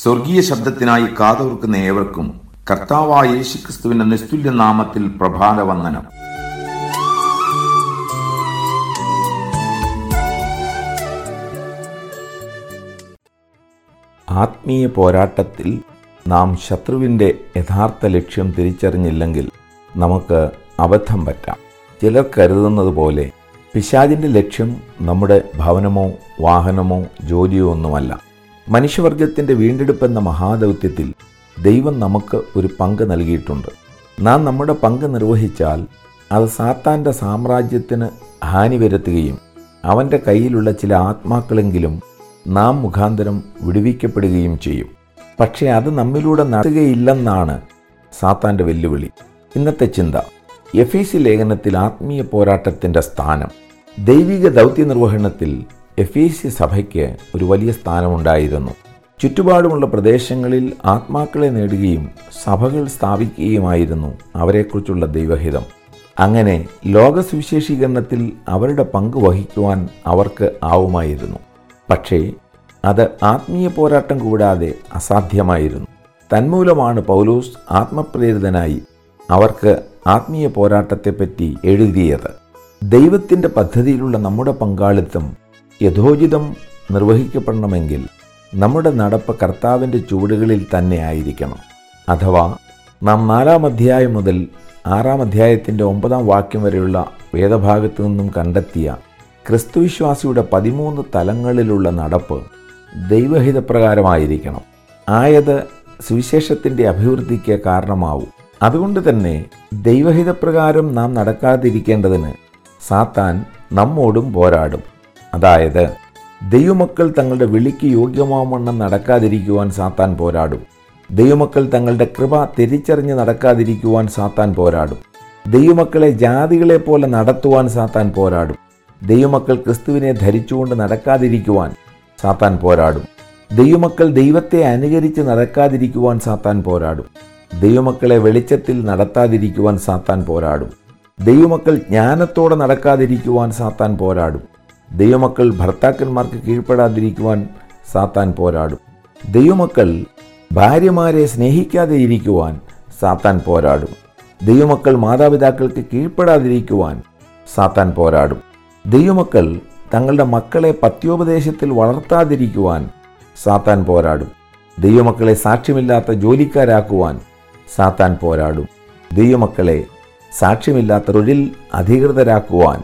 സ്വർഗീയ ശബ്ദത്തിനായി കാതോർക്കുന്ന ഏവർക്കും കർത്താവായ യേശുക്രിസ്തുവിന്റെ നിസ്തുല്യ നാമത്തിൽ പ്രഭാത വന്ദനം ആത്മീയ പോരാട്ടത്തിൽ നാം ശത്രുവിന്റെ യഥാർത്ഥ ലക്ഷ്യം തിരിച്ചറിഞ്ഞില്ലെങ്കിൽ നമുക്ക് അബദ്ധം പറ്റാം. ചിലർ കരുതുന്നത് പോലെ പിശാചിന്റെ ലക്ഷ്യം നമ്മുടെ ഭവനമോ വാഹനമോ ജോലിയോ ഒന്നുമല്ല. മനുഷ്യവർഗത്തിന്റെ വീണ്ടെടുപ്പെന്ന മഹാദൗത്യത്തിൽ ദൈവം നമുക്ക് ഒരു പങ്ക് നൽകിയിട്ടുണ്ട്. നാം നമ്മുടെ പങ്ക് നിർവഹിച്ചാൽ അത് സാത്താന്റെ സാമ്രാജ്യത്തിന് ഹാനി വരുത്തുകയും അവന്റെ കയ്യിലുള്ള ചില ആത്മാക്കളെങ്കിലും നാം മുഖാന്തരം വിടുവിക്കപ്പെടുകയും ചെയ്യും. പക്ഷേ അത് നമ്മിലൂടെ നടത്തുകയില്ലെന്നാണ് സാത്താന്റെ വെല്ലുവിളി. ഇന്നത്തെ ചിന്ത. എഫീസി ലേഖനത്തിൽ ആത്മീയ പോരാട്ടത്തിന്റെ സ്ഥാനം. ദൈവിക ദൗത്യ നിർവഹണത്തിൽ എഫീസി സഭയ്ക്ക് ഒരു വലിയ സ്ഥാനമുണ്ടായിരുന്നു. ചുറ്റുപാടുമുള്ള പ്രദേശങ്ങളിൽ ആത്മാക്കളെ നേടുകയും സഭകൾ സ്ഥാപിക്കുകയുമായിരുന്നു അവരെക്കുറിച്ചുള്ള ദൈവഹിതം. അങ്ങനെ ലോകസുവിശേഷീകരണത്തിൽ അവരുടെ പങ്ക് വഹിക്കുവാൻ അവർക്ക് ആവുമായിരുന്നു. പക്ഷേ അത് ആത്മീയ പോരാട്ടം കൂടാതെ അസാധ്യമായിരുന്നു. തന്മൂലമാണ് പൗലൂസ് ആത്മപ്രേരിതനായി അവർക്ക് ആത്മീയ പോരാട്ടത്തെപ്പറ്റി എഴുതിയത്. ദൈവത്തിന്റെ പദ്ധതിയിലുള്ള നമ്മുടെ പങ്കാളിത്തം യഥോചിതം നിർവഹിക്കപ്പെടണമെങ്കിൽ നമ്മുടെ നടപ്പ് കർത്താവിന്റെ ചുവടുകളിൽ തന്നെ ആയിരിക്കണം. അഥവാ നാം നാലാം അധ്യായം മുതൽ ആറാം അധ്യായത്തിന്റെ ഒമ്പതാം വാക്യം വരെയുള്ള വേദഭാഗത്തു നിന്നും കണ്ടെത്തിയ ക്രിസ്തുവിശ്വാസിയുടെ പതിമൂന്ന് തലങ്ങളിലുള്ള നടപ്പ് ദൈവഹിതപ്രകാരമായിരിക്കണം. ആയത് സുവിശേഷത്തിന്റെ അഭിവൃദ്ധിക്ക് കാരണമാവും. അതുകൊണ്ട് തന്നെ ദൈവഹിതപ്രകാരം നാം നടക്കാതിരിക്കേണ്ടതിന് സാത്താൻ നമ്മോടും പോരാടും. അതായത് ദൈവമക്കൾ തങ്ങളുടെ വിളിക്ക് യോഗ്യമാവണ്ണം നടക്കാതിരിക്കുവാൻ സാത്താൻ പോരാടും. ദൈവമക്കൾ തങ്ങളുടെ കൃപ തിരിച്ചറിഞ്ഞ് നടക്കാതിരിക്കുവാൻ സാത്താൻ പോരാടും. ദൈവമക്കളെ ജാതികളെ പോലെ നടത്തുവാൻ സാത്താൻ പോരാടും. ദൈവമക്കൾ ക്രിസ്തുവിനെ ധരിച്ചുകൊണ്ട് നടക്കാതിരിക്കുവാൻ സാത്താൻ പോരാടും. ദൈവമക്കൾ ദൈവത്തെ അനുകരിച്ച് നടക്കാതിരിക്കുവാൻ സാത്താൻ പോരാടും. ദൈവമക്കളെ വെളിച്ചത്തിൽ നടത്താതിരിക്കുവാൻ സാത്താൻ പോരാടും. ദൈവമക്കൾ ജ്ഞാനത്തോടെ നടക്കാതിരിക്കുവാൻ സാത്താൻ പോരാടും. ദൈവമക്കൾ ഭർത്താക്കന്മാർക്ക് കീഴ്പ്പെടാതിരിക്കുവാൻ സാത്താൻ പോരാടും. ദൈവമക്കൾ ഭാര്യമാരെ സ്നേഹിക്കാതെ ഇരിക്കുവാൻ സാത്താൻ പോരാടും. ദൈവമക്കൾ മാതാപിതാക്കൾക്ക് കീഴ്പ്പെടാതിരിക്കുവാൻ സാത്താൻ പോരാടും. ദൈവമക്കൾ തങ്ങളുടെ മക്കളെ പത്യോപദേശത്തിൽ വളർത്താതിരിക്കുവാൻ സാത്താൻ പോരാടും. ദൈവമക്കളെ സാക്ഷ്യമില്ലാത്ത ജോലിക്കാരാക്കുവാൻ സാത്താൻ പോരാടും. ദൈവമക്കളെ സാക്ഷ്യമില്ലാത്ത തൊഴിൽ അധികൃതരാക്കുവാൻ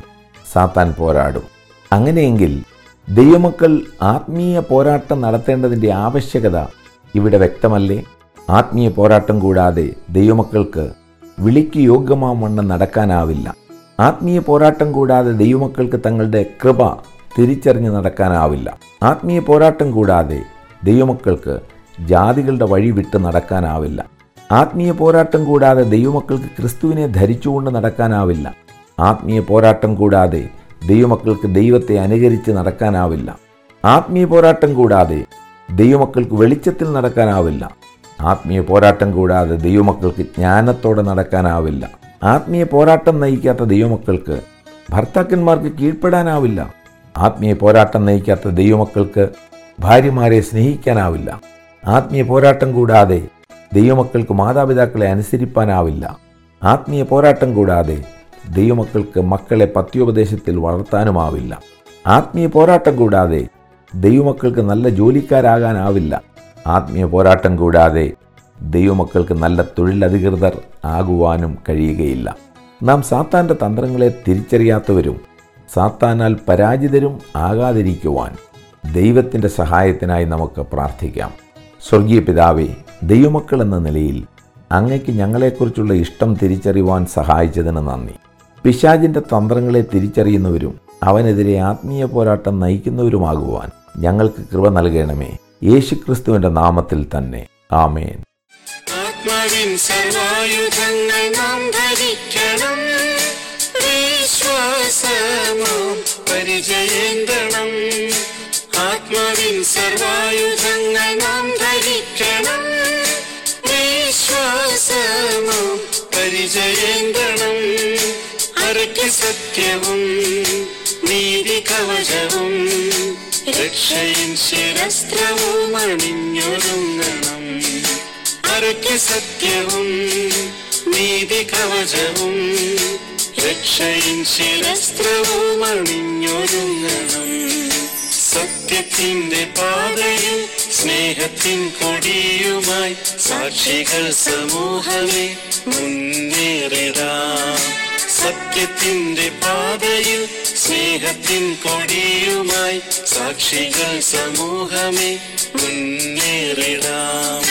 സാത്താൻ പോരാടും. അങ്ങനെയെങ്കിൽ ദൈവമക്കൾ ആത്മീയ പോരാട്ടം നടത്തേണ്ടതിന്റെ ആവശ്യകത ഇവിടെ വ്യക്തമല്ലേ? ആത്മീയ പോരാട്ടം കൂടാതെ ദൈവമക്കൾക്ക് വിളിക്ക് യോഗ്യമാവണ്ണം നടക്കാനാവില്ല. ആത്മീയ പോരാട്ടം കൂടാതെ ദൈവമക്കൾക്ക് തങ്ങളുടെ കൃപ തിരിച്ചറിഞ്ഞ് നടക്കാനാവില്ല. ആത്മീയ പോരാട്ടം കൂടാതെ ദൈവമക്കൾക്ക് ജാതികളുടെ വഴി വിട്ട് നടക്കാനാവില്ല. ആത്മീയ പോരാട്ടം കൂടാതെ ദൈവമക്കൾക്ക് ക്രിസ്തുവിനെ ധരിച്ചുകൊണ്ട് നടക്കാനാവില്ല. ആത്മീയ പോരാട്ടം കൂടാതെ ദൈവമക്കൾക്ക് ദൈവത്തെ അനുകരിച്ച് നടക്കാനാവില്ല. ആത്മീയ പോരാട്ടം കൂടാതെ ദൈവമക്കൾക്ക് വെളിച്ചത്തിൽ നടക്കാനാവില്ല. ആത്മീയ പോരാട്ടം കൂടാതെ ദൈവമക്കൾക്ക് ജ്ഞാനത്തോടെ നടക്കാനാവില്ല. ആത്മീയ പോരാട്ടം നയിക്കാത്ത ദൈവമക്കൾക്ക് ഭർത്താക്കന്മാർക്ക് കീഴ്പ്പെടാനാവില്ല. ആത്മീയ പോരാട്ടം നയിക്കാത്ത ദൈവമക്കൾക്ക് ഭാര്യമാരെ സ്നേഹിക്കാനാവില്ല. ആത്മീയ പോരാട്ടം കൂടാതെ ദൈവമക്കൾക്ക് മാതാപിതാക്കളെ അനുസരിപ്പാനാവില്ല. ആത്മീയ പോരാട്ടം കൂടാതെ ദൈവമക്കൾക്ക് മക്കളെ പത്യോപദേശത്തിൽ വളർത്താനുമാവില്ല. ആത്മീയ പോരാട്ടം കൂടാതെ ദൈവമക്കൾക്ക് നല്ല ജോലിക്കാരാകാനാവില്ല. ആത്മീയ പോരാട്ടം കൂടാതെ ദൈവമക്കൾക്ക് നല്ല തൊഴിലധികൃതർ ആകുവാനും കഴിയുകയില്ല. നാം സാത്താന്റെ തന്ത്രങ്ങളെ തിരിച്ചറിയാത്തവരും സാത്താനാൽ പരാജിതരും ആകാതിരിക്കുവാൻ ദൈവത്തിന്റെ സഹായത്തിനായി നമുക്ക് പ്രാർത്ഥിക്കാം. സ്വർഗീയ പിതാവേ ദൈവമക്കൾ എന്ന നിലയിൽ അങ്ങയ്ക്ക് ഞങ്ങളെക്കുറിച്ചുള്ള ഇഷ്ടം തിരിച്ചറിയുവാൻ സഹായിച്ചതിന് നന്ദി. പിശാജിന്റെ തന്ത്രങ്ങളെ തിരിച്ചറിയുന്നവരും അവനെതിരെ ആത്മീയ പോരാട്ടം നയിക്കുന്നവരുമാകുവാൻ ഞങ്ങൾക്ക് കൃപ നൽകണമേ. യേശുക്രിസ്തുവിന്റെ നാമത്തിൽ തന്നെ. ആമേൻ. ആത്മാവിൻ സർവായുധങ്ങൾ സത്യവും നീതി കവചവും രക്ഷയും ശിരസ്ത്രവും അണിഞ്ഞൊരുങ്ങണം. അരയ്ക്ക് സത്യവും നീതി കവചവും രക്ഷയും ശിരസ്ത്രവും അണിഞ്ഞൊരുങ്ങണം. സത്യത്തിന്റെ പാതയിൽ സ്നേഹത്തിൻ കൊടിയുമായി സാക്ഷികൾ സമൂഹമേ മുന്നേറിടാം. സത്യത്തിന്റെ പാതയിൽ സ്നേഹത്തിൻ കൊടിയുമായി സാക്ഷികൾ സമൂഹമേ മുന്നേറിടാം.